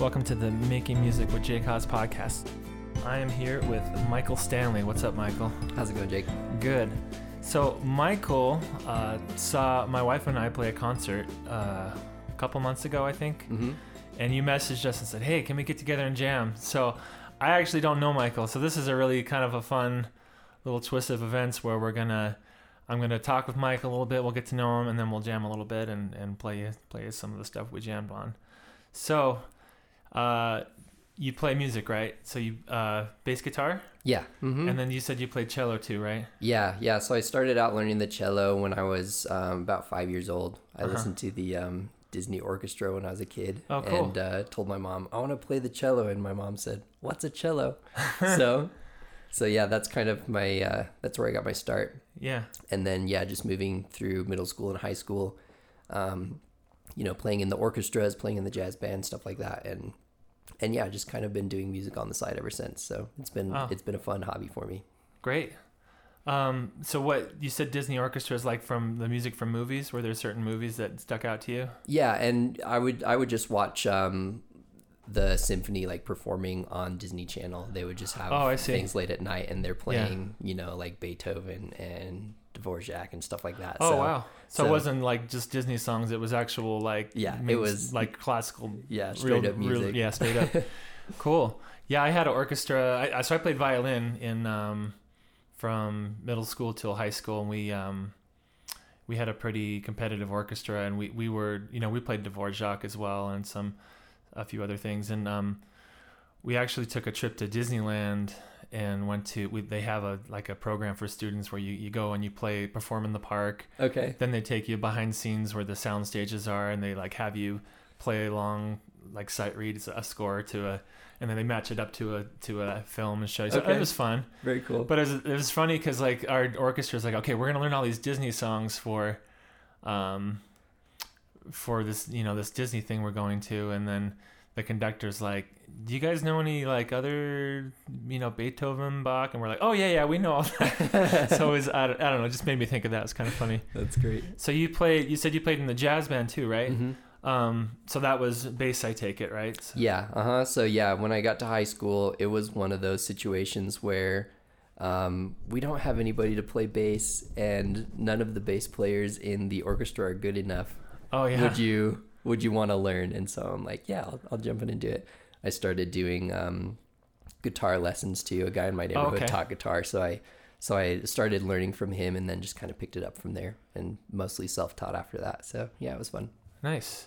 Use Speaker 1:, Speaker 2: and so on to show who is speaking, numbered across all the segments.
Speaker 1: Welcome to the Making Music with Jake Haas podcast. I am here with Michael Stanley. What's up, Michael?
Speaker 2: How's it going, Jake?
Speaker 1: Good. So, Michael uh, saw my wife and I play a concert uh, a couple months ago, I think.
Speaker 2: Mm-hmm.
Speaker 1: And you messaged us and said, hey, can we get together and jam? So, I actually don't know Michael. So, this is a really kind of a fun little twist of events where we're going to. I'm gonna talk with Mike a little bit. We'll get to know him, and then we'll jam a little bit and, and play play some of the stuff we jammed on. So, uh, you play music, right? So you uh, bass guitar,
Speaker 2: Yeah. Mm-hmm.
Speaker 1: and then you said you played cello too, right?
Speaker 2: yeah, yeah. So I started out learning the cello when I was um, about five years old. I
Speaker 1: Uh-huh.
Speaker 2: listened to the um, Disney orchestra when I was a kid,
Speaker 1: Oh, cool.
Speaker 2: and uh, told my mom I want to play the cello, and my mom said, "What's a cello?" so, so yeah, that's kind of my uh, that's where I got my start.
Speaker 1: Yeah.
Speaker 2: and then yeah, just moving through middle school and high school, um, you know, playing in the orchestras, playing in the jazz band, stuff like that, and and yeah, just kind of been doing music on the side ever since. So it's been
Speaker 1: Oh.
Speaker 2: it's been a fun hobby for me.
Speaker 1: Great. Um, so what you said Disney orchestra is like from the music from movies? Were there certain movies that stuck out to you?
Speaker 2: Yeah, and I would I would just watch um, the symphony like performing on Disney Channel. They would just have
Speaker 1: Oh, I see.
Speaker 2: things late at night, and they're playing you know like Beethoven and Dvorak and stuff like that.
Speaker 1: Oh
Speaker 2: so,
Speaker 1: wow. So, it wasn't like just Disney songs, it was actual like
Speaker 2: Yeah, it was-
Speaker 1: like classical
Speaker 2: Yeah, straight
Speaker 1: real-
Speaker 2: up
Speaker 1: real-
Speaker 2: music.
Speaker 1: yeah, straight up. cool. Yeah, I had an orchestra. I, I so I played violin in um, from middle school till high school, and we um, we had a pretty competitive orchestra, and we, we were you know we played Dvorak as well, and some a few other things, and um, we actually took a trip to Disneyland and went to we, they have a like a program for students where you, you go and you play perform in the park
Speaker 2: Okay.
Speaker 1: then they take you behind scenes where the sound stages are and they like have you play along like sight reads a score to a and then they match it up to a to a film and show you so
Speaker 2: Okay.
Speaker 1: it was fun
Speaker 2: Very cool.
Speaker 1: but it was, it was funny because like our orchestra orchestra's like okay we're gonna learn all these disney songs for um for this you know this disney thing we're going to and then the conductor's like do you guys know any like other you know beethoven bach and we're like oh yeah yeah we know all that so it was I don't, I don't know it just made me think of that it's kind of funny
Speaker 2: That's great.
Speaker 1: so you played. You said you played in the jazz band too, right?
Speaker 2: hmm
Speaker 1: Um. So that was bass, I take it, right?
Speaker 2: Yeah, uh huh. So yeah, when I got to high school, it was one of those situations where um, we don't have anybody to play bass, and none of the bass players in the orchestra are good enough.
Speaker 1: Oh yeah.
Speaker 2: Would you Would you want to learn? And so I'm like, yeah, I'll, I'll jump in and do it. I started doing um, guitar lessons too. A guy in my neighborhood
Speaker 1: okay.
Speaker 2: taught guitar, so I so I started learning from him, and then just kind of picked it up from there, and mostly self taught after that. So yeah, it was fun.
Speaker 1: Nice.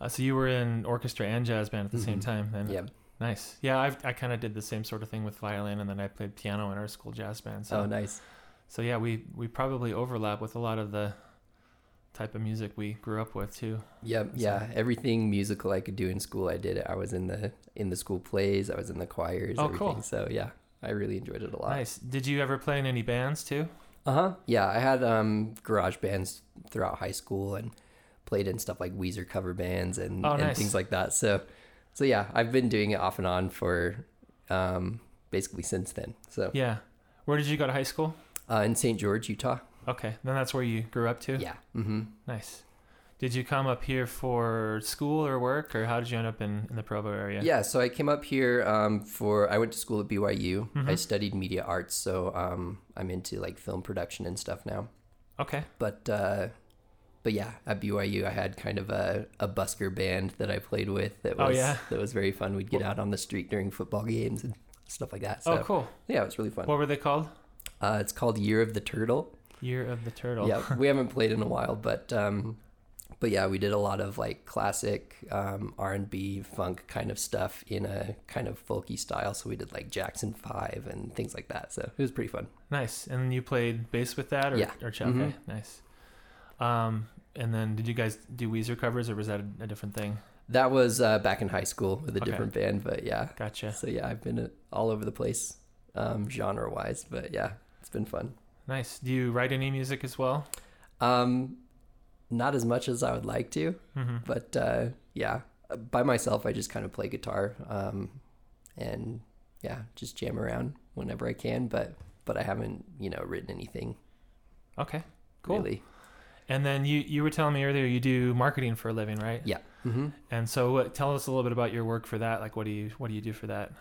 Speaker 1: Uh, so you were in orchestra and jazz band at the same
Speaker 2: Mhm.
Speaker 1: time. Then.
Speaker 2: Yeah.
Speaker 1: Nice. Yeah, I've, I kind of did the same sort of thing with violin, and then I played piano in our school jazz band. So
Speaker 2: Oh, nice.
Speaker 1: so yeah, we we probably overlap with a lot of the type of music we grew up with too.
Speaker 2: Yep,
Speaker 1: So-
Speaker 2: yeah. Everything musical I could do in school, I did it. I was in the in the school plays. I was in the choirs.
Speaker 1: Oh,
Speaker 2: everything.
Speaker 1: cool.
Speaker 2: So yeah, I really enjoyed it a lot.
Speaker 1: Nice. Did you ever play in any bands too?
Speaker 2: Uh huh. Yeah, I had um garage bands throughout high school and played in stuff like Weezer cover bands and,
Speaker 1: Oh,
Speaker 2: and
Speaker 1: nice.
Speaker 2: things like that. So so yeah, I've been doing it off and on for um basically since then. So
Speaker 1: Yeah. Where did you go to high school?
Speaker 2: uh, in St. George, Utah.
Speaker 1: Okay, then that's where you grew up too.
Speaker 2: Yeah. Mm-hmm.
Speaker 1: Nice. Did you come up here for school or work, or how did you end up in, in the Provo area?
Speaker 2: Yeah, so I came up here um, for I went to school at BYU. I
Speaker 1: Mhm.
Speaker 2: studied media arts, so um, I'm into like film production and stuff now.
Speaker 1: Okay.
Speaker 2: But uh, but yeah, at BYU I had kind of a, a busker band that I played with. That
Speaker 1: Oh,
Speaker 2: was
Speaker 1: yeah?
Speaker 2: that was very fun. We'd get out on the street during football games and stuff like that. So
Speaker 1: oh, cool.
Speaker 2: yeah, it was really fun.
Speaker 1: What were they called?
Speaker 2: Uh, it's called Year of the Turtle.
Speaker 1: Year of the Turtle.
Speaker 2: Yeah, we haven't played in a while, but um, but yeah, we did a lot of like classic um, R and B funk kind of stuff in a kind of folky style. So we did like Jackson Five and things like that. So it was pretty fun.
Speaker 1: Nice. And you played bass with that, or
Speaker 2: Yeah.
Speaker 1: or okay,
Speaker 2: Mhm.
Speaker 1: nice. Um, and then did you guys do Weezer covers, or was that a, a different thing?
Speaker 2: That was uh, back in high school with a
Speaker 1: Okay.
Speaker 2: different band, but yeah.
Speaker 1: Gotcha.
Speaker 2: So yeah, I've been uh, all over the place, um, genre wise, but yeah, it's been fun.
Speaker 1: Nice. Do you write any music as well?
Speaker 2: Um, not as much as I would like to,
Speaker 1: Mm-hmm.
Speaker 2: but uh, yeah, by myself, I just kind of play guitar, um, and yeah, just jam around whenever I can. But but I haven't, you know, written anything
Speaker 1: Okay. Cool.
Speaker 2: really.
Speaker 1: And then you you were telling me earlier you do marketing for a living, right?
Speaker 2: Yeah. hmm
Speaker 1: And so what, tell us a little bit about your work for that. Like what do you what do you do for that?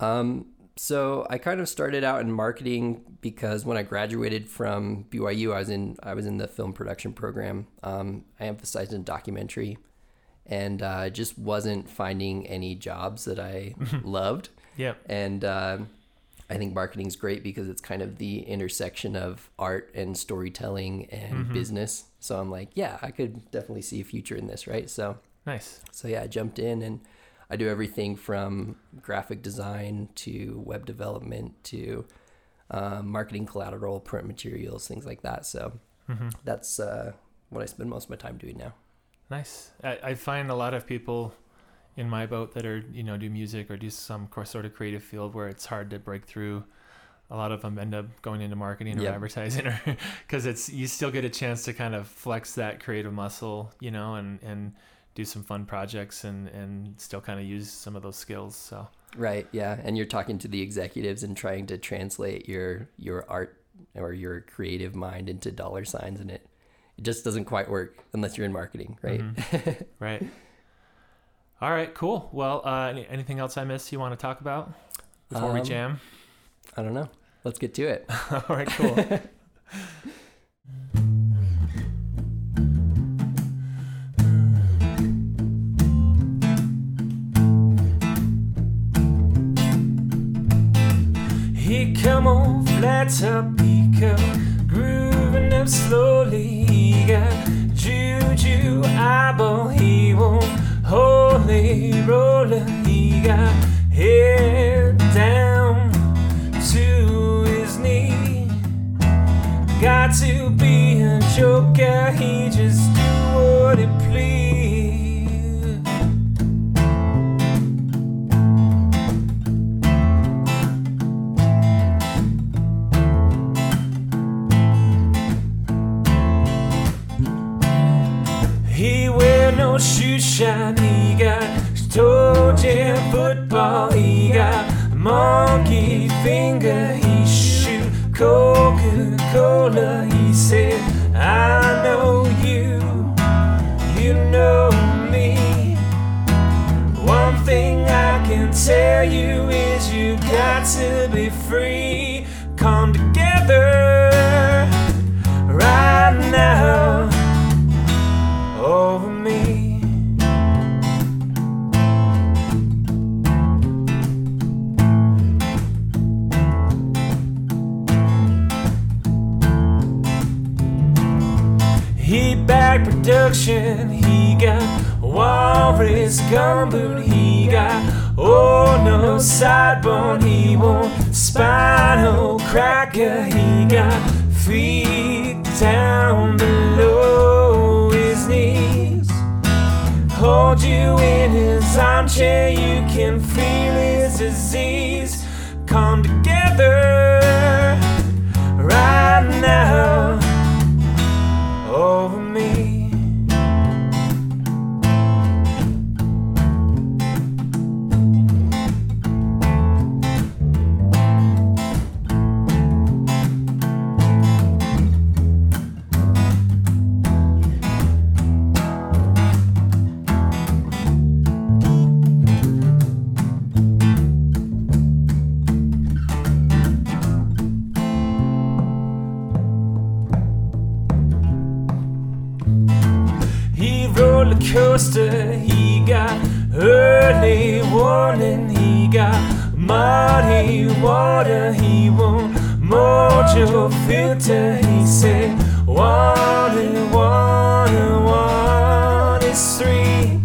Speaker 2: Um, so I kind of started out in marketing because when I graduated from BYU, I was in I was in the film production program. Um, I emphasized in documentary, and uh, just wasn't finding any jobs that I loved.
Speaker 1: Yep.
Speaker 2: And uh, I think marketing's great because it's kind of the intersection of art and storytelling and business. So I'm like, yeah, I could definitely see a future in this, right? So
Speaker 1: Nice.
Speaker 2: so yeah, I jumped in and I do everything from graphic design to web development to um, marketing collateral, print materials, things like that. So
Speaker 1: hmm
Speaker 2: that's uh, what I spend most of my time doing now.
Speaker 1: Nice. I, I find a lot of people in my boat that are you know do music or do some sort of creative field where it's hard to break through. A lot of them end up going into marketing or
Speaker 2: Yep.
Speaker 1: advertising, or because it's you still get a chance to kind of flex that creative muscle, you know, and and do some fun projects and and still kind of use some of those skills. So
Speaker 2: Right. Yeah. And you're talking to the executives and trying to translate your your art or your creative mind into dollar signs, and it it just doesn't quite work unless you're in marketing, right?
Speaker 1: Mhm. right. All right. Cool. Well, uh, any, anything else I missed you want to talk about before we
Speaker 2: Um,
Speaker 1: jam?
Speaker 2: I don't know. Let's get to it.
Speaker 1: All right. Cool. He come on flat top, he come grooving up slowly. Got juju eyeball, he won't holy roller. He got head down to his knee. Got to be a joker, he just do what he jam football. He got monkey finger. He shoot Coca Cola. He said, I know you. You know me. One thing I can tell you is you got to be free. Production, he got Walrus gumboot, he got oh no sidebone, he won't spinal cracker, he got feet down below his knees. Hold you in his armchair, you can feel his disease. Coaster, he got early warning, he got muddy water, he won't mojo filter. He said, water, and one is three.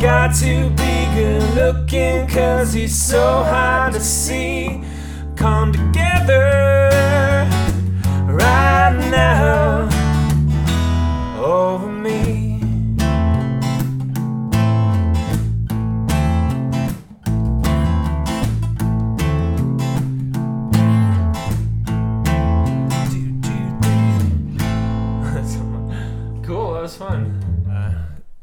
Speaker 1: Got to be good looking, cause he's so hard to see. Come together right now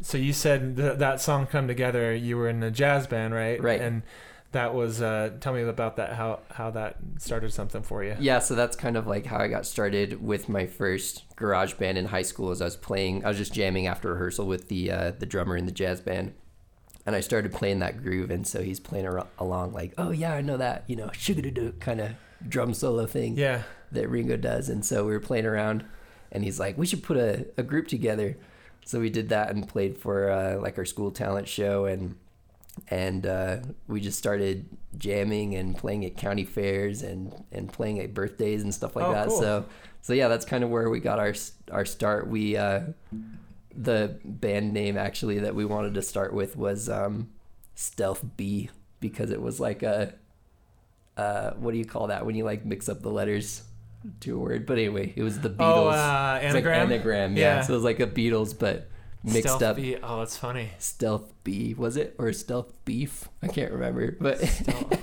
Speaker 1: so you said th- that song "Come Together." You were in a jazz band, right?
Speaker 2: Right.
Speaker 1: And that was. Uh, tell me about that. How how that started something for you.
Speaker 2: Yeah, so that's kind of like how I got started with my first garage band in high school. As I was playing, I was just jamming after rehearsal with the uh, the drummer in the jazz band, and I started playing that groove. And so he's playing ar- along like, oh yeah, I know that, you know, sugadoo kind of drum solo thing
Speaker 1: Yeah.
Speaker 2: that Ringo does. And so we were playing around, and he's like, we should put a, a group together. So we did that and played for uh, like our school talent show, and and uh, we just started jamming and playing at county fairs and and playing at birthdays and stuff like
Speaker 1: Oh,
Speaker 2: that.
Speaker 1: cool.
Speaker 2: So so yeah, that's kind of where we got our our start. We uh, the band name actually that we wanted to start with was um, Stealth B because it was like a uh, what do you call that when you like mix up the letters to a word? But anyway, it was the Beatles.
Speaker 1: Oh, uh,
Speaker 2: It's like
Speaker 1: anagram.
Speaker 2: anagram, yeah.
Speaker 1: Yeah.
Speaker 2: So it was like a Beatles, but mixed
Speaker 1: Stealth
Speaker 2: up.
Speaker 1: B- Oh, that's funny.
Speaker 2: Stealth B was it or Stealth Beef? I can't remember, but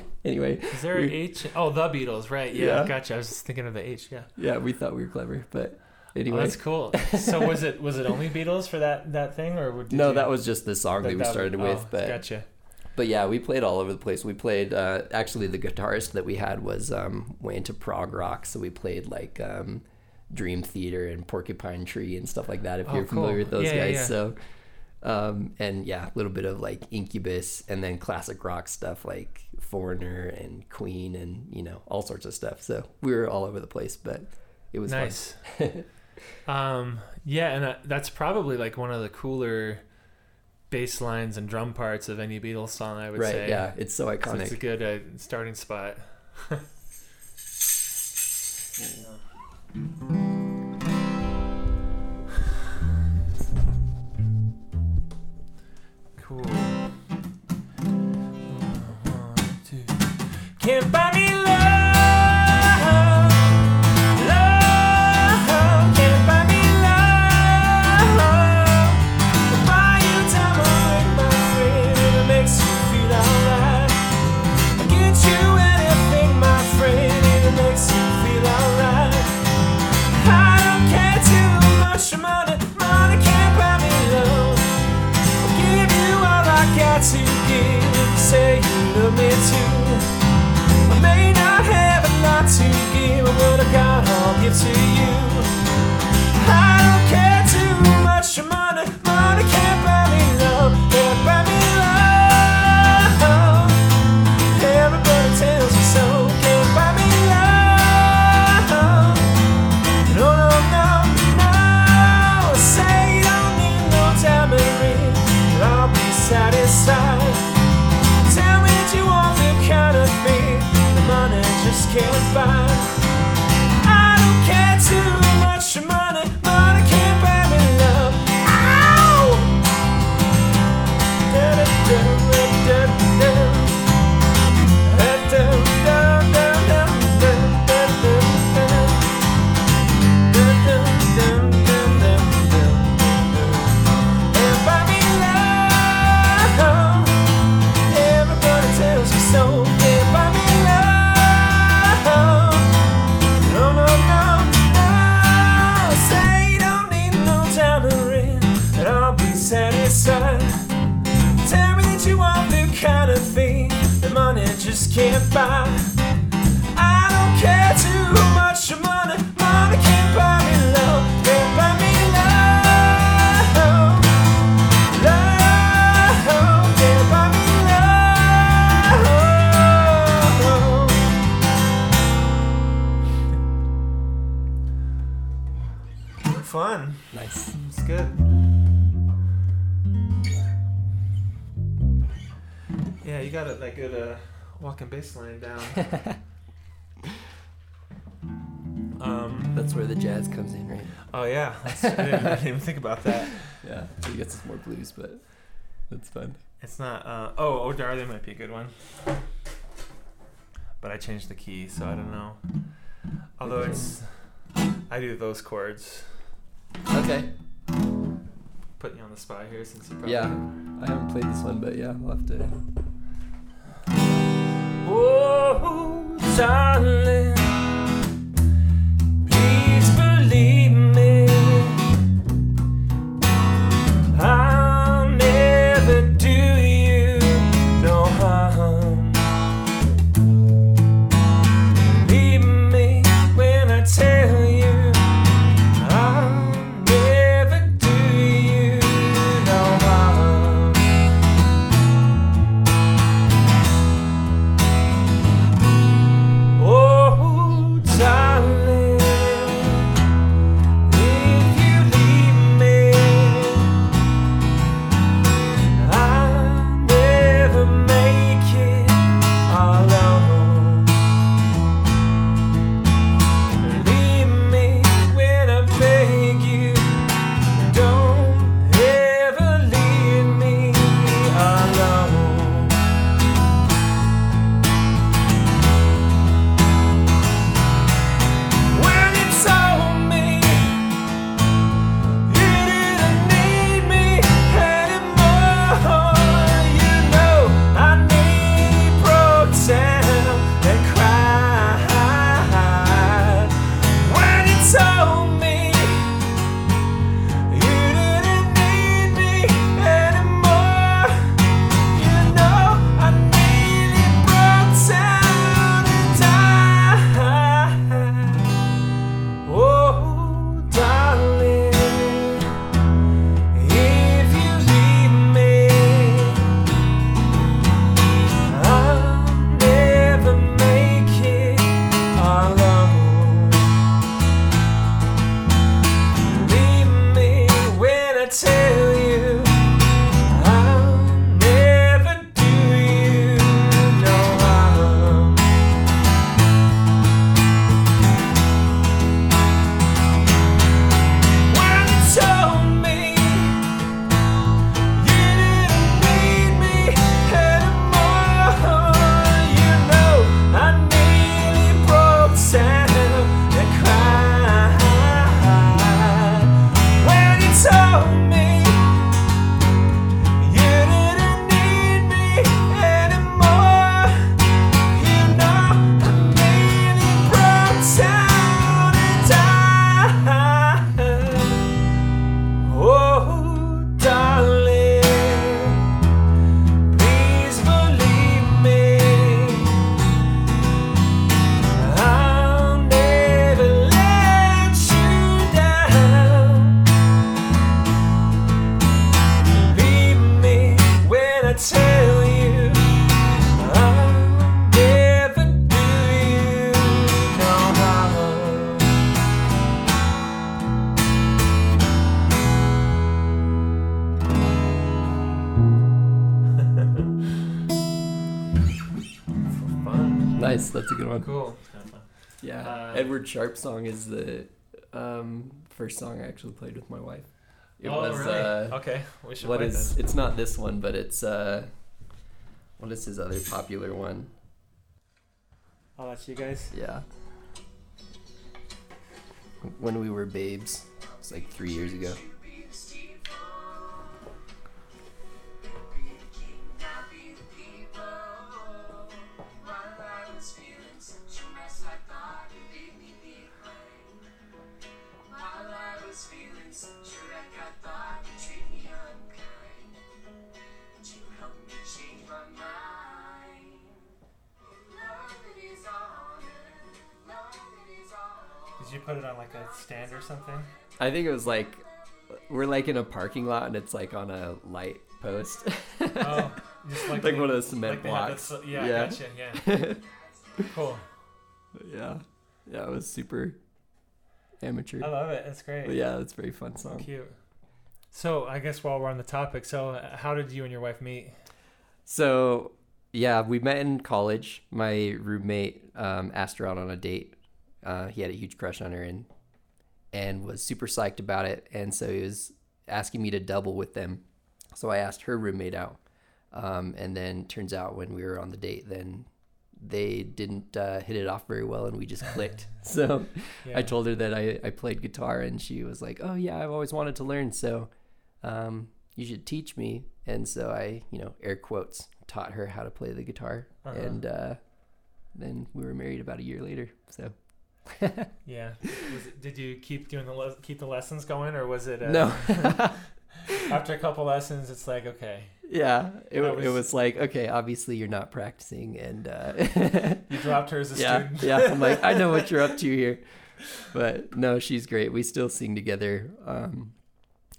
Speaker 2: anyway,
Speaker 1: Is there an H? Oh, the Beatles, right? Yeah,
Speaker 2: Yeah.
Speaker 1: gotcha. I was just thinking of the H. Yeah.
Speaker 2: yeah, we thought we were clever, but
Speaker 1: Oh,
Speaker 2: anyway,
Speaker 1: that's cool. So was it was it only Beatles for that that thing, or did
Speaker 2: no,
Speaker 1: you,
Speaker 2: that was just the song that,
Speaker 1: like,
Speaker 2: we
Speaker 1: that-
Speaker 2: started
Speaker 1: oh,
Speaker 2: with, but
Speaker 1: gotcha.
Speaker 2: But yeah, we played all over the place. We played uh, actually the guitarist that we had was um, way into prog rock, so we played like um, Dream Theater and Porcupine Tree and stuff like that. If
Speaker 1: Oh,
Speaker 2: you're familiar with those
Speaker 1: Yeah, yeah,
Speaker 2: guys,
Speaker 1: yeah.
Speaker 2: so um, and yeah, a little bit of like Incubus and then classic rock stuff like Foreigner and Queen and you know all sorts of stuff. So we were all over the place, but it was
Speaker 1: Nice. um, yeah, and uh, that's probably like one of the cooler bass lines and drum parts of any Beatles song. I would
Speaker 2: right?
Speaker 1: say.
Speaker 2: Yeah, it's so
Speaker 1: So
Speaker 2: iconic.
Speaker 1: it's a good uh, starting spot. cool. One, two. Can't buy me Fun.
Speaker 2: nice.
Speaker 1: It's good. Yeah, you got a like good uh, walking bass line down. um.
Speaker 2: That's where the jazz comes in, right?
Speaker 1: Oh yeah, that's, I, didn't, I didn't even think about that.
Speaker 2: Yeah, so he gets us more blues, but that's fun.
Speaker 1: It's not. Uh, oh, Oh Darling might be a good one. But I changed the key, so I don't know. Although it's, I do those chords.
Speaker 2: Okay.
Speaker 1: Putting you on the spot here since you probably.
Speaker 2: Yeah, I haven't played this one, but yeah, I'll have to.
Speaker 1: Oh, darling,
Speaker 2: nice. That's a good one.
Speaker 1: Cool.
Speaker 2: Yeah.
Speaker 1: Uh,
Speaker 2: Edward Sharpe song is the um, first song I actually played with my wife. It
Speaker 1: oh,
Speaker 2: was
Speaker 1: really?
Speaker 2: uh,
Speaker 1: okay. We should
Speaker 2: what is
Speaker 1: that.
Speaker 2: it's not this one, but it's uh, what is his other popular one?
Speaker 1: Oh, that's you guys.
Speaker 2: Yeah. When we were babes. It's like three years ago.
Speaker 1: Put it on like a stand or something?
Speaker 2: I think it was like we're like in a parking lot and it's like on a light post.
Speaker 1: Oh, just like,
Speaker 2: Like
Speaker 1: they-
Speaker 2: one of those cement
Speaker 1: like
Speaker 2: blocks.
Speaker 1: this- yeah,
Speaker 2: Yeah.
Speaker 1: gotcha. Yeah. Cool.
Speaker 2: yeah. Yeah, it was super amateur.
Speaker 1: I love it. It's great.
Speaker 2: But yeah, it's very fun song.
Speaker 1: Cute. So I guess while we're on the topic, so uh, how did you and your wife meet?
Speaker 2: So yeah, we met in college. My roommate um, asked her out on a date. Uh, he had a huge crush on her and and was super psyched about it. And so he was asking me to double with them. So I asked her roommate out. Um, and then turns out when we were on the date, then they didn't uh, hit it off very well, and we just clicked. so
Speaker 1: Yeah.
Speaker 2: I told her that I, I played guitar, and she was like, "Oh yeah, I've always wanted to learn, so um, you should teach me." And so I, you know, air quotes, taught her how to play the guitar,
Speaker 1: Uh-huh.
Speaker 2: and uh, then we were married about a year later. So
Speaker 1: Yeah. Was it, did you keep doing the le- keep the lessons going, or was it uh,
Speaker 2: no,
Speaker 1: after a couple lessons, it's like okay,
Speaker 2: yeah, it,
Speaker 1: That
Speaker 2: it
Speaker 1: was-
Speaker 2: was like okay, obviously you're not practicing, and uh,
Speaker 1: you dropped her as a
Speaker 2: yeah,
Speaker 1: student.
Speaker 2: yeah. I'm like, I know what you're up to here, but no, she's great. We still sing together um,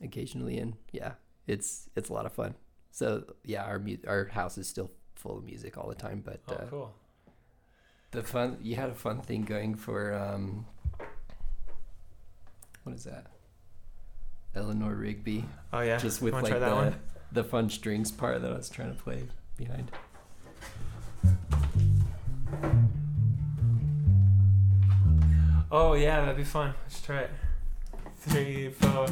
Speaker 2: occasionally, and yeah, it's it's a lot of fun. So yeah, our mu- our house is still full of music all the time. But
Speaker 1: Oh,
Speaker 2: uh,
Speaker 1: cool.
Speaker 2: The fun you had a fun thing going for um, what is that? Eleanor Rigby,
Speaker 1: Oh yeah.
Speaker 2: just with like the
Speaker 1: one?
Speaker 2: the fun strings part that I was trying to play behind.
Speaker 1: Oh yeah, that'd be fun. Let's try it. Three, four.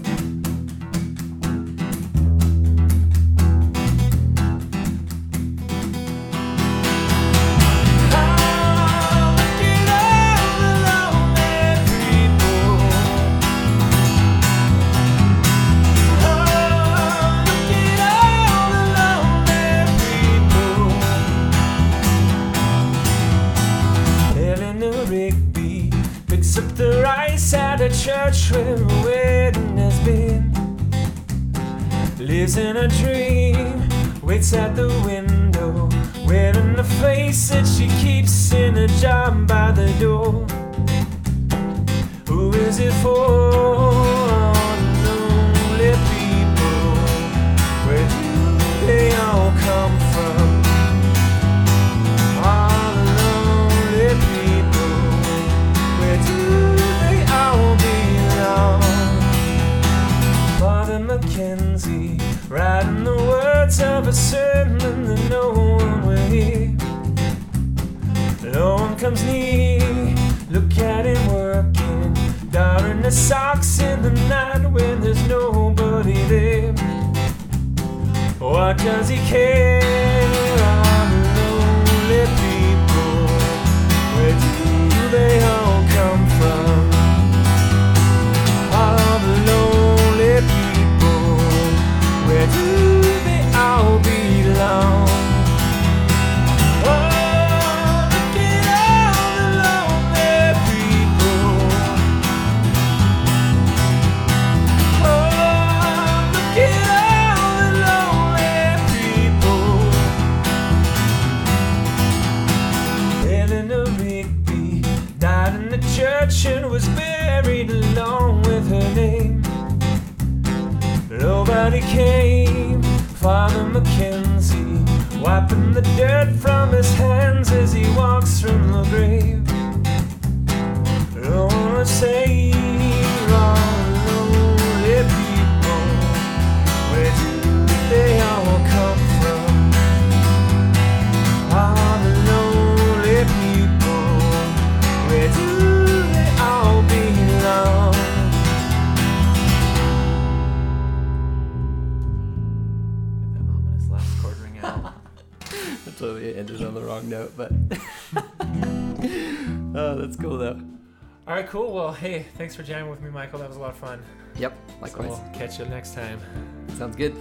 Speaker 1: Does he care? Hey, thanks for jamming with me, Michael. That was a lot of fun.
Speaker 2: Yep,
Speaker 1: So
Speaker 2: likewise.
Speaker 1: we'll catch you next time.
Speaker 2: Sounds good.